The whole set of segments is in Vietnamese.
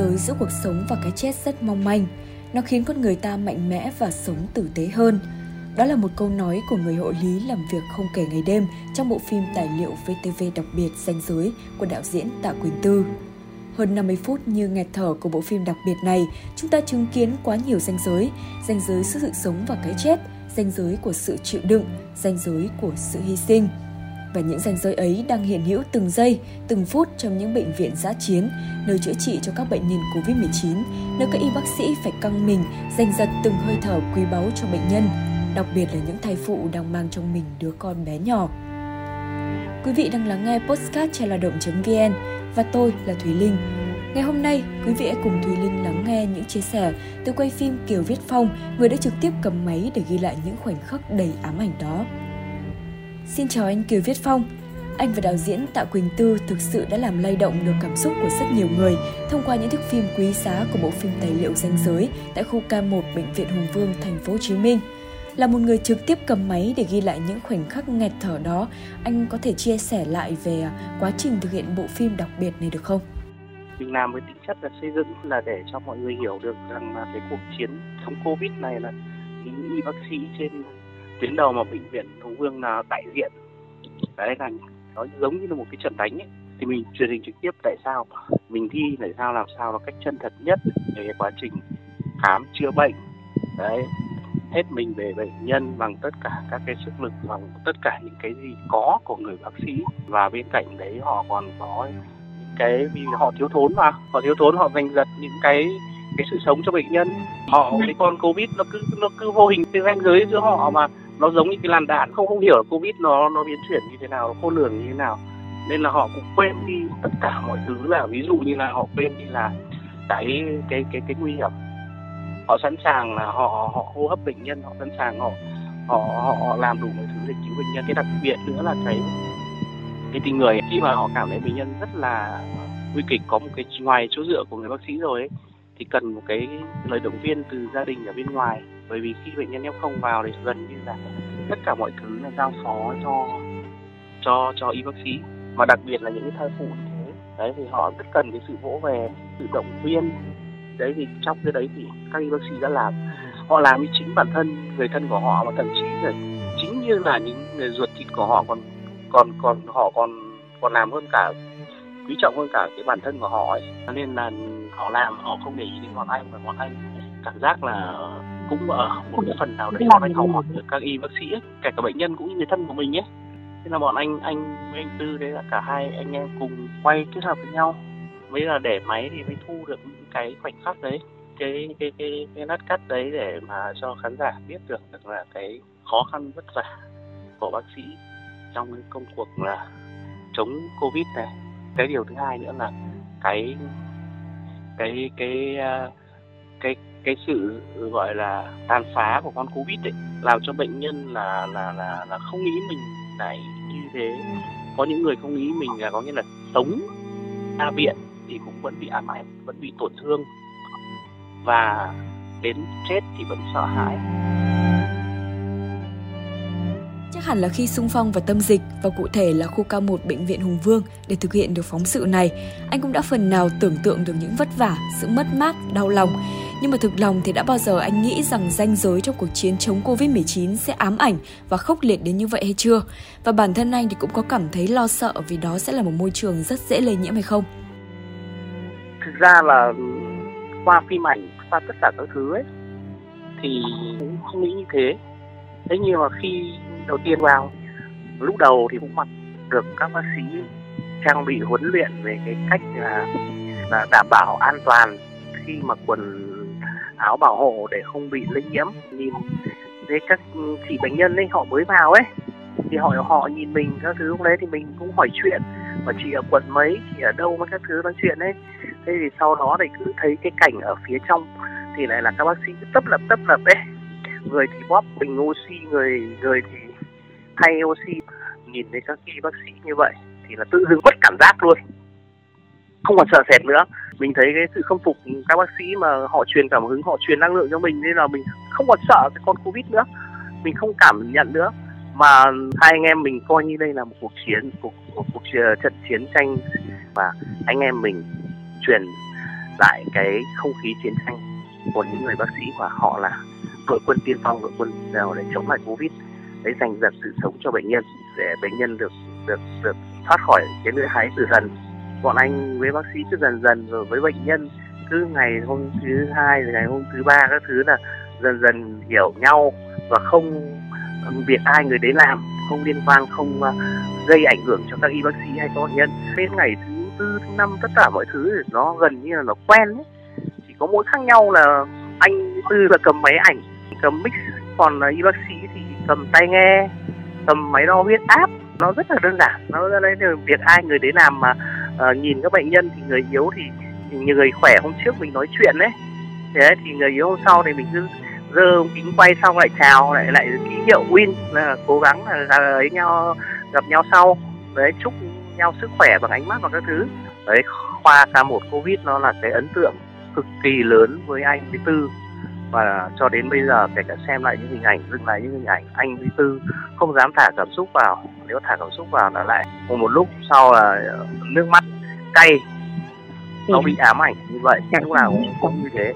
giới giữa cuộc sống và cái chết rất mong manh. Nó khiến con người ta mạnh mẽ và sống tử tế hơn. Đó là một câu nói của người hộ lý làm việc không kể ngày đêm trong bộ phim tài liệu VTV đặc biệt Danh giới của đạo diễn Tạ Quỳnh Tư. Hơn 50 phút như nghẹt thở của bộ phim đặc biệt này, chúng ta chứng kiến quá nhiều danh giới, danh giới giữa sự sống và cái chết, danh giới của sự chịu đựng, danh giới của sự hy sinh. Và những ranh giới ấy đang hiện hữu từng giây, từng phút trong những bệnh viện giã chiến, nơi chữa trị cho các bệnh nhân COVID-19, nơi các y bác sĩ phải căng mình, giành giật từng hơi thở quý báu cho bệnh nhân, đặc biệt là những thai phụ đang mang trong mình đứa con bé nhỏ. Quý vị đang lắng nghe podcast trên lao động.vn và tôi là Thúy Linh. Ngày hôm nay, quý vị hãy cùng Thùy Linh lắng nghe những chia sẻ từ quay phim Kiều Viết Phong, người đã trực tiếp cầm máy để ghi lại những khoảnh khắc đầy ám ảnh đó. Xin chào anh Kiều Viết Phong. Anh và đạo diễn Tạ Quỳnh Tư thực sự đã làm lay động được cảm xúc của rất nhiều người thông qua những thước phim quý giá của bộ phim tài liệu danh giới tại khu K1 Bệnh viện Hùng Vương, thành phố Hồ Chí Minh. Là một người trực tiếp cầm máy để ghi lại những khoảnh khắc nghẹt thở đó, anh có thể chia sẻ lại về à, quá trình thực hiện bộ phim đặc biệt này được không? Mình làm với tính chất là xây dựng là để cho mọi người hiểu được rằng là cái cuộc chiến chống Covid này là những y bác sĩ trên tuyến đầu mà bệnh viện Hùng Vương là đại diện. Đấy, là nó giống như là một cái trận đánh ấy. Thì mình truyền hình trực tiếp tại sao? Mình thi tại sao, làm sao, là cách chân thật nhất về cái quá trình khám chữa bệnh. Đấy, hết mình về bệnh nhân bằng tất cả các cái sức lực, bằng tất cả những cái gì có của người bác sĩ. Và bên cạnh đấy họ còn có những cái vì họ thiếu thốn mà, họ thiếu thốn, họ giành giật những cái cái sự sống cho bệnh nhân. Họ, cái con covid nó cứ nó cứ vô hình cái ranh giới giữa họ mà nó giống như cái làn đạn không không hiểu là covid nó nó biến chuyển như thế nào nó khôn lường như thế nào. Nên là họ cũng quên đi tất cả mọi thứ là ví dụ như là họ quên đi là cái cái cái cái nguy hiểm. Họ sẵn sàng là họ họ hô hấp bệnh nhân họ sẵn sàng họ họ họ làm đủ mọi thứ để cứu bệnh nhân. Cái đặc biệt nữa là cái cái tình người khi mà họ cảm thấy bệnh nhân rất là nguy kịch có một cái ngoài chỗ dựa của người bác sĩ rồi ấy, thì cần một cái lời động viên từ gia đình ở bên ngoài bởi vì khi bệnh nhân f không vào thì gần như là tất cả mọi thứ là giao phó cho cho cho y bác sĩ. Mà đặc biệt là những cái thai phụ như thế, đấy, thì họ rất cần cái sự vỗ về, sự động viên. Đấy, thì trong cái đấy thì các y bác sĩ đã làm. Họ làm với chính bản thân người thân của họ và thậm chí là chính như là những người ruột thịt của họ còn còn còn họ còn còn làm hơn cả, quý trọng hơn cả cái bản thân của họ ấy. Nên là họ làm, họ không để ý đến bọn anh và bọn anh cảm giác là cũng ở một cái phần nào đấy bọn anh học hỏi được các y bác sĩ ấy, kể cả bệnh nhân cũng như người thân của mình ấy. Thế là bọn anh anh với anh tư đấy là cả hai anh em cùng quay kết hợp với nhau. Mới là để máy thì mới thu được cái khoảnh khắc đấy cái cái cái cái nát cắt đấy để mà cho khán giả biết được được là cái khó khăn vất vả của bác sĩ trong cái công cuộc là chống covid này. Cái điều thứ hai nữa là cái cái cái à, cái sự gọi là tàn phá của con covid ấy làm cho bệnh nhân là là là là không nghĩ mình lại như thế. Có những người không nghĩ mình là có nghĩa là sống ra viện thì cũng vẫn bị ám ảnh vẫn bị tổn thương. Và đến chết thì vẫn sợ hãi Chắc hẳn là khi sung phong vào tâm dịch và cụ thể là khu K1 Bệnh viện Hùng Vương để thực hiện được phóng sự này, anh cũng đã phần nào tưởng tượng được những vất vả, sự mất mát, đau lòng. Nhưng mà thực lòng thì đã bao giờ anh nghĩ rằng danh giới trong cuộc chiến chống Covid-19 sẽ ám ảnh và khốc liệt đến như vậy hay chưa? Và bản thân anh thì cũng có cảm thấy lo sợ vì đó sẽ là một môi trường rất dễ lây nhiễm hay không? Thực ra là qua phim ảnh, qua tất cả các thứ ấy thì cũng không nghĩ như thế. Thế nhưng mà khi đầu tiên vào. Lúc đầu thì cũng mặc được các bác sĩ trang bị huấn luyện về cái cách là, là đảm bảo an toàn khi mà quần áo bảo hộ để không bị lây nhiễm. Nhìn với các chị bệnh nhân ấy họ mới vào ấy thì họ họ nhìn mình các thứ lúc đấy thì mình cũng hỏi chuyện và chị ở quận mấy chị ở đâu mà các thứ? Nói chuyện ấy. Thế thì sau đó thì cứ thấy cái cảnh ở phía trong thì lại là các bác sĩ tấp lập tấp lập ấy. Người thì bóp bình oxy người người thì thay oxy nhìn thấy các y bác sĩ như vậy thì là tự dưng mất cảm giác luôn. Không còn sợ sệt nữa. Mình thấy cái sự khâm phục các bác sĩ mà họ truyền cảm hứng họ truyền năng lượng cho mình nên là mình không còn sợ cái con covid nữa. Mình không cảm nhận nữa. Mà hai anh em mình coi như đây là một cuộc chiến cuộc cuộc, cuộc trận chiến tranh và anh em mình truyền lại cái không khí chiến tranh của những người bác sĩ và họ là đội quân tiên phong đội quân nào để chống lại covid để giành giật sự sống cho bệnh nhân để bệnh nhân được được được thoát khỏi cái lưỡi hái tử thần bọn anh với bác sĩ cứ dần dần rồi với bệnh nhân, cứ ngày hôm thứ hai, ngày hôm thứ ba các thứ là dần dần hiểu nhau và không việc ai người đấy làm, không liên quan, không à, gây ảnh hưởng cho các y bác sĩ hay các bệnh nhân đến ngày thứ tư, thứ năm, tất cả mọi thứ nó gần như là nó quen ấy. chỉ có mỗi khác nhau là anh tư là cầm máy ảnh, cầm mix còn à, y bác sĩ cầm tai nghe cầm máy đo huyết áp nó rất là đơn giản. Nó đây việc ai người đấy làm mà uh, nhìn các bệnh nhân thì người yếu thì, thì người khỏe hôm trước mình nói chuyện đấy. Thế thì người yếu hôm sau thì mình cứ dơ kính quay xong lại chào lại lại ký hiệu win là cố gắng là ấy nhau gặp nhau sau. Đấy chúc nhau sức khỏe bằng ánh mắt và các thứ. Đấy khoa ca một Covid nó là cái ấn tượng cực kỳ lớn với anh với Tư và cho đến bây giờ kể cả xem lại những hình ảnh dừng lại những hình ảnh anh với Tư không dám thả cảm xúc vào nếu thả cảm xúc vào là lại một, một lúc sau là nước mắt cay nó ừ. bị ám ảnh như vậy lúc nào cũng, cũng như thế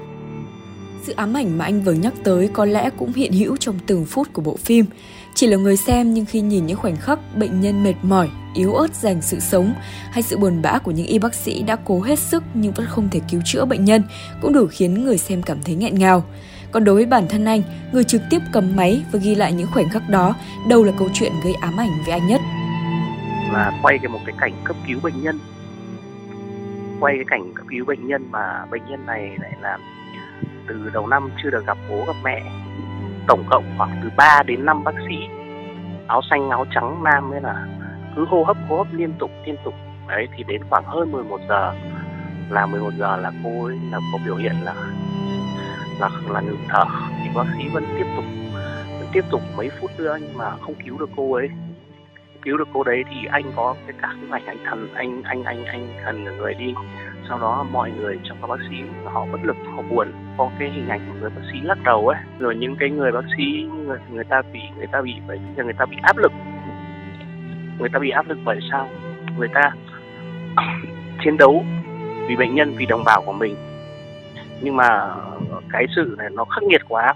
sự ám ảnh mà anh vừa nhắc tới có lẽ cũng hiện hữu trong từng phút của bộ phim. Chỉ là người xem nhưng khi nhìn những khoảnh khắc bệnh nhân mệt mỏi, yếu ớt dành sự sống hay sự buồn bã của những y bác sĩ đã cố hết sức nhưng vẫn không thể cứu chữa bệnh nhân cũng đủ khiến người xem cảm thấy nghẹn ngào. Còn đối với bản thân anh, người trực tiếp cầm máy và ghi lại những khoảnh khắc đó, đâu là câu chuyện gây ám ảnh với anh nhất? Là quay cái một cái cảnh cấp cứu bệnh nhân quay cái cảnh cấp cứu bệnh nhân mà bệnh nhân này lại là từ đầu năm chưa được gặp bố gặp mẹ tổng cộng khoảng từ 3 đến 5 bác sĩ. Áo xanh, áo trắng, nam ấy là cứ hô hấp hô hấp liên tục liên tục. Đấy, thì đến khoảng hơn 11 giờ, là 11 giờ là cô ấy là có biểu hiện là là là ngừng thở. Thì bác sĩ vẫn tiếp tục, vẫn tiếp tục mấy phút nữa nhưng mà không cứu được cô ấy. Cứu được cô đấy thì anh có cái cả cái ảnh anh thần, anh anh anh anh thần người đi sau đó mọi người trong các bác sĩ họ bất lực họ buồn. Có cái hình ảnh của người bác sĩ lắc đầu ấy rồi những cái người bác sĩ người, người ta bị người ta bị bởi người ta bị áp lực. Người ta bị áp lực bởi sao? Người ta chiến đấu vì bệnh nhân vì đồng bào của mình. Nhưng mà cái sự này nó khắc nghiệt quá.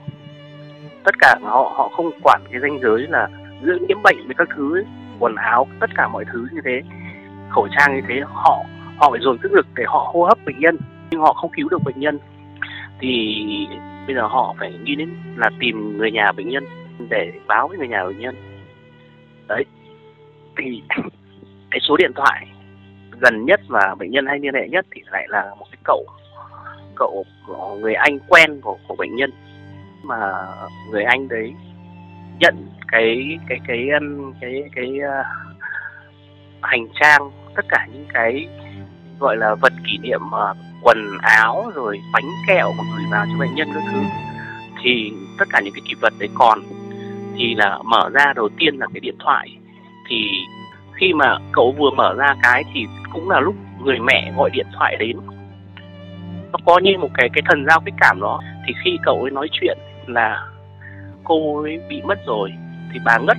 Tất cả họ họ không quản cái danh giới là giữa nhiễm bệnh với các thứ ấy, quần áo tất cả mọi thứ như thế khẩu trang như thế họ họ phải dồn sức lực để họ hô hấp bệnh nhân nhưng họ không cứu được bệnh nhân thì bây giờ họ phải nghĩ đến là tìm người nhà bệnh nhân để báo với người nhà bệnh nhân. Đấy thì cái số điện thoại gần nhất và bệnh nhân hay liên hệ nhất thì lại là một cái cậu cậu người anh quen của của bệnh nhân. Mà người anh đấy nhận cái cái cái cái cái, cái uh, hành trang tất cả những cái gọi là vật kỷ niệm uh, quần áo rồi bánh kẹo mà gửi vào cho bệnh nhân các thứ. Thì tất cả những cái kỷ vật đấy còn. Thì là mở ra đầu tiên là cái điện thoại. Thì khi mà cậu vừa mở ra cái thì cũng là lúc người mẹ gọi điện thoại đến. Nó có như một cái cái thần giao cái cảm đó. Thì khi cậu ấy nói chuyện là cô ấy bị mất rồi. Thì bà ngất.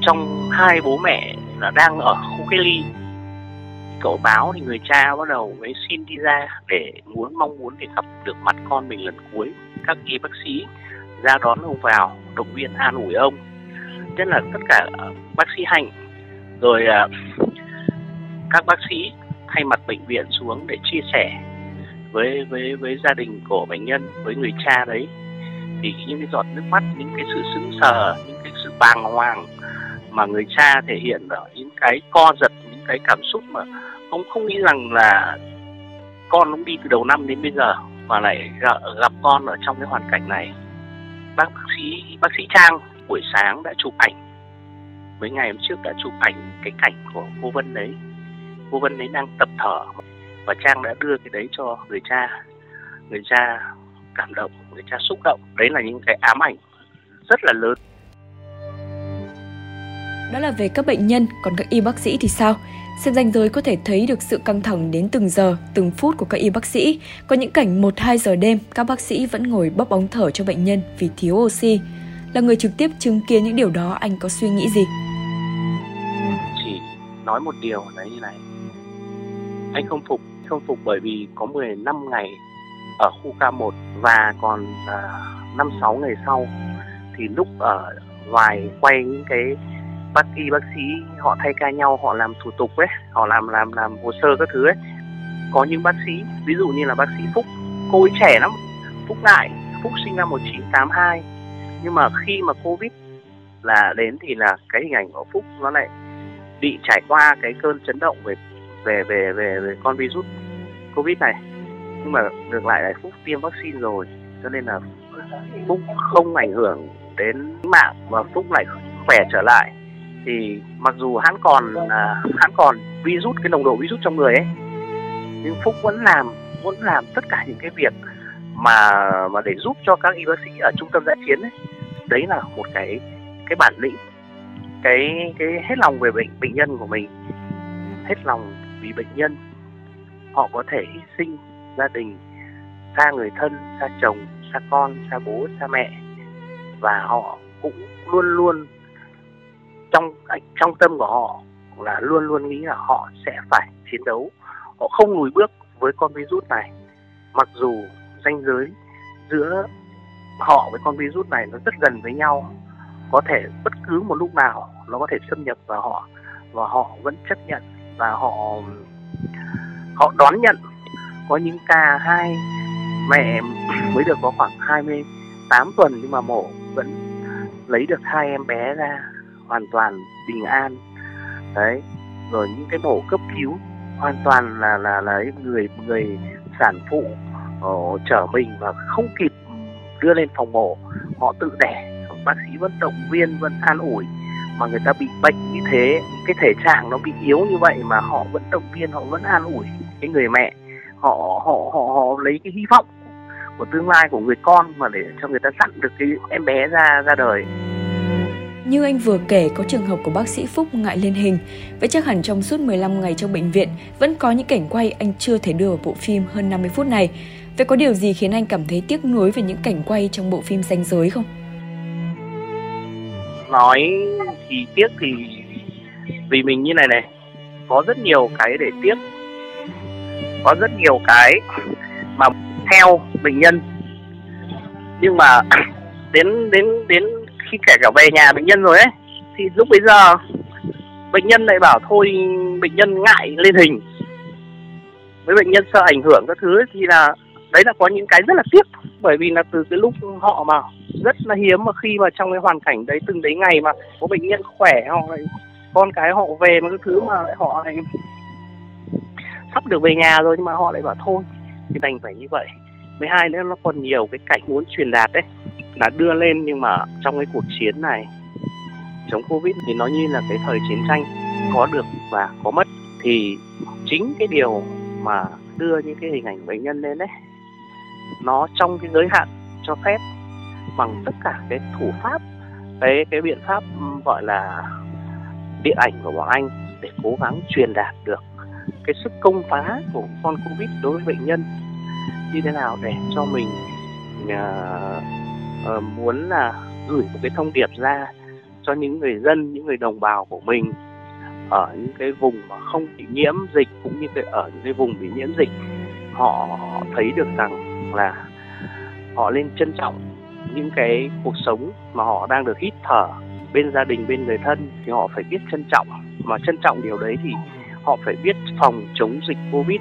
Trong hai bố mẹ là đang ở khu cách ly cậu báo thì người cha bắt đầu mới xin đi ra để muốn, mong muốn để gặp được mặt con mình lần cuối. Các y bác sĩ ra đón ông vào, động viên an ủi ông. Nhất là tất cả ờ, bác sĩ hành rồi ờ, các bác sĩ thay mặt bệnh viện xuống để chia sẻ với với với gia đình của bệnh nhân, với người cha đấy. Thì những cái giọt nước mắt, những cái sự sững sờ, những cái sự bàng hoàng mà người cha thể hiện ở những cái co giật cái cảm xúc mà ông không nghĩ rằng là con ông đi từ đầu năm đến bây giờ mà lại gặp con ở trong cái hoàn cảnh này. Bác sĩ bác sĩ trang buổi sáng đã chụp ảnh. Mấy ngày hôm trước đã chụp ảnh cái cảnh của cô Vân đấy. Cô Vân đấy đang tập thở và Trang đã đưa cái đấy cho người cha. Người cha cảm động, người cha xúc động. Đấy là những cái ám ảnh rất là lớn đó là về các bệnh nhân, còn các y bác sĩ thì sao? Xem ranh giới có thể thấy được sự căng thẳng đến từng giờ, từng phút của các y bác sĩ. Có những cảnh 1-2 giờ đêm, các bác sĩ vẫn ngồi bóp ống thở cho bệnh nhân vì thiếu oxy. Là người trực tiếp chứng kiến những điều đó, anh có suy nghĩ gì? Chỉ nói một điều đấy như này. Anh không phục không phục bởi vì có 15 ngày ở khu K1 và còn uh, 5 6 ngày sau thì lúc ở ngoài quay những cái bác y bác sĩ họ thay ca nhau họ làm thủ tục ấy họ làm làm làm hồ sơ các thứ ấy. Có những bác sĩ ví dụ như là bác sĩ Phúc cô ấy trẻ lắm Phúc ngại Phúc sinh năm 1982 nhưng mà khi mà Covid là đến thì là cái hình ảnh của Phúc nó lại bị trải qua cái cơn chấn động về về về về, về con virus Covid này. Nhưng mà ngược lại là Phúc tiêm vaccine rồi cho nên là Phúc không ảnh hưởng đến mạng và Phúc lại khỏe trở lại thì mặc dù hắn còn à, hắn còn virus cái nồng độ virus trong người ấy, nhưng Phúc vẫn làm vẫn làm tất cả những cái việc mà mà để giúp cho các y bác sĩ ở trung tâm giã chiến ấy. Đấy là một cái cái bản lĩnh, cái cái hết lòng về bệnh bệnh nhân của mình, hết lòng vì bệnh nhân. Họ có thể hy sinh gia đình, xa người thân, xa chồng, xa con, xa bố, xa mẹ, và họ cũng luôn luôn trong trong tâm của họ là luôn luôn nghĩ là họ sẽ phải chiến đấu. Họ không lùi bước với con virus này. Mặc dù ranh giới giữa họ với con virus này nó rất gần với nhau, có thể bất cứ một lúc nào nó có thể xâm nhập vào họ và họ vẫn chấp nhận và họ họ đón nhận. Có những ca hai mẹ mới được có khoảng 28 tuần nhưng mà mổ vẫn lấy được hai em bé ra hoàn toàn bình an. Đấy rồi những cái mổ cấp cứu hoàn toàn là là là người người sản phụ uh, chở mình và không kịp đưa lên phòng mổ. Họ tự đẻ bác sĩ vẫn động viên vẫn an ủi. Mà người ta bị bệnh như thế cái thể trạng nó bị yếu như vậy mà họ vẫn động viên họ vẫn an ủi cái người mẹ. Họ họ họ họ lấy cái hy vọng của tương lai của người con mà để cho người ta dặn được cái em bé ra ra đời như anh vừa kể có trường hợp của bác sĩ Phúc ngại lên hình, vậy chắc hẳn trong suốt 15 ngày trong bệnh viện vẫn có những cảnh quay anh chưa thể đưa vào bộ phim hơn 50 phút này. Vậy có điều gì khiến anh cảm thấy tiếc nuối về những cảnh quay trong bộ phim danh giới không? Nói thì tiếc thì vì mình như này này, có rất nhiều cái để tiếc. Có rất nhiều cái mà theo bệnh nhân nhưng mà đến đến đến khi kể cả về nhà bệnh nhân rồi ấy thì lúc bây giờ bệnh nhân lại bảo thôi bệnh nhân ngại lên hình. Với bệnh nhân sợ ảnh hưởng các thứ ấy, thì là đấy là có những cái rất là tiếc. Bởi vì là từ cái lúc họ mà rất là hiếm mà khi mà trong cái hoàn cảnh đấy từng đấy ngày mà có bệnh nhân khỏe họ lại con cái họ về mà cái thứ mà lại họ lại sắp được về nhà rồi nhưng mà họ lại bảo thôi thì đành phải như vậy. Với hai nữa nó còn nhiều cái cảnh muốn truyền đạt đấy đã đưa lên nhưng mà trong cái cuộc chiến này chống covid thì nó như là cái thời chiến tranh có được và có mất. Thì chính cái điều mà đưa những cái hình ảnh bệnh nhân lên đấy nó trong cái giới hạn cho phép bằng tất cả cái thủ pháp cái cái biện pháp gọi là điện ảnh của bọn anh để cố gắng truyền đạt được cái sức công phá của con covid đối với bệnh nhân như thế nào để cho mình uh, uh, muốn là gửi một cái thông điệp ra cho những người dân những người đồng bào của mình ở những cái vùng mà không bị nhiễm dịch cũng như cái ở những cái vùng bị nhiễm dịch. Họ thấy được rằng là họ nên trân trọng những cái cuộc sống mà họ đang được hít thở bên gia đình bên người thân thì họ phải biết trân trọng. Mà trân trọng điều đấy thì họ phải biết phòng chống dịch covid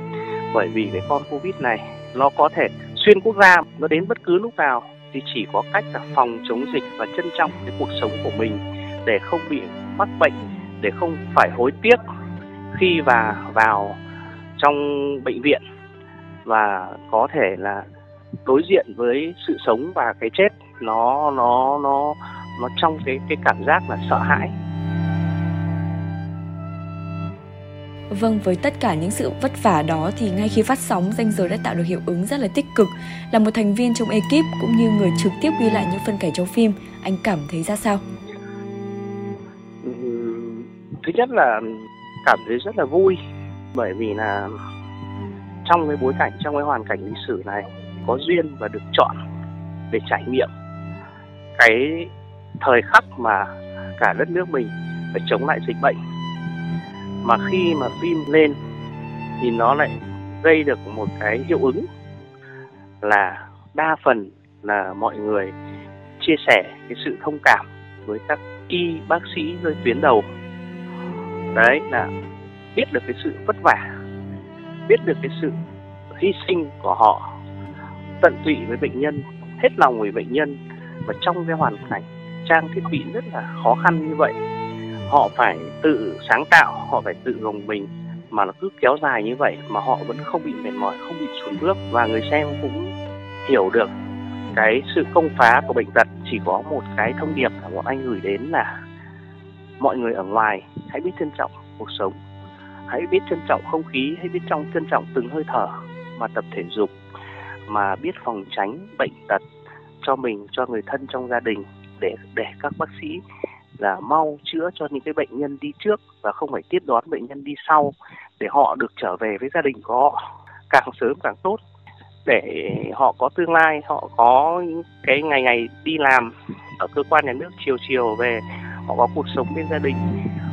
bởi vì cái con covid này nó có thể xuyên quốc gia nó đến bất cứ lúc nào thì chỉ có cách là phòng chống dịch và trân trọng cái cuộc sống của mình để không bị mắc bệnh, để không phải hối tiếc khi và vào trong bệnh viện và có thể là đối diện với sự sống và cái chết. Nó nó nó nó trong cái cái cảm giác là sợ hãi. Vâng, với tất cả những sự vất vả đó thì ngay khi phát sóng, danh giới đã tạo được hiệu ứng rất là tích cực. Là một thành viên trong ekip cũng như người trực tiếp ghi lại những phân cảnh trong phim, anh cảm thấy ra sao? Thứ nhất là cảm thấy rất là vui bởi vì là trong cái bối cảnh, trong cái hoàn cảnh lịch sử này có duyên và được chọn để trải nghiệm cái thời khắc mà cả đất nước mình phải chống lại dịch bệnh mà khi mà phim lên thì nó lại gây được một cái hiệu ứng là đa phần là mọi người chia sẻ cái sự thông cảm với các y bác sĩ nơi tuyến đầu. Đấy, là biết được cái sự vất vả, biết được cái sự hy sinh của họ, tận tụy với bệnh nhân, hết lòng với bệnh nhân. Và trong cái hoàn cảnh trang thiết bị rất là khó khăn như vậy họ phải tự sáng tạo, họ phải tự gồng mình, mà nó cứ kéo dài như vậy mà họ vẫn không bị mệt mỏi, không bị xuống bước. Và người xem cũng hiểu được cái sự công phá của bệnh tật. Chỉ có một cái thông điệp mà bọn anh gửi đến là mọi người ở ngoài hãy biết trân trọng cuộc sống, hãy biết trân trọng không khí, hãy biết trong trân trọng từng hơi thở mà tập thể dục, mà biết phòng tránh bệnh tật cho mình, cho người thân trong gia đình, để để các bác sĩ là mau chữa cho những cái bệnh nhân đi trước và không phải tiếp đón bệnh nhân đi sau để họ được trở về với gia đình của họ càng sớm càng tốt để họ có tương lai họ có cái ngày ngày đi làm ở cơ quan nhà nước chiều chiều về họ có cuộc sống bên gia đình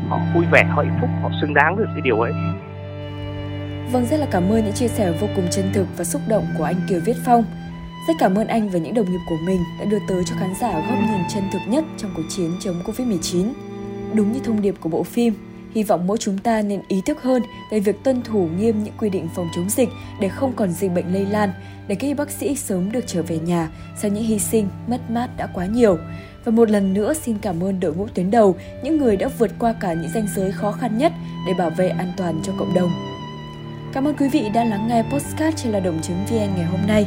họ vui vẻ họ hạnh phúc họ xứng đáng được cái điều ấy Vâng, rất là cảm ơn những chia sẻ vô cùng chân thực và xúc động của anh Kiều Viết Phong. Rất cảm ơn anh và những đồng nghiệp của mình đã đưa tới cho khán giả góc nhìn chân thực nhất trong cuộc chiến chống Covid-19. Đúng như thông điệp của bộ phim, hy vọng mỗi chúng ta nên ý thức hơn về việc tuân thủ nghiêm những quy định phòng chống dịch để không còn dịch bệnh lây lan, để các y bác sĩ sớm được trở về nhà sau những hy sinh, mất mát đã quá nhiều. Và một lần nữa xin cảm ơn đội ngũ tuyến đầu, những người đã vượt qua cả những ranh giới khó khăn nhất để bảo vệ an toàn cho cộng đồng. Cảm ơn quý vị đã lắng nghe postcard trên là đồng chứng VN ngày hôm nay.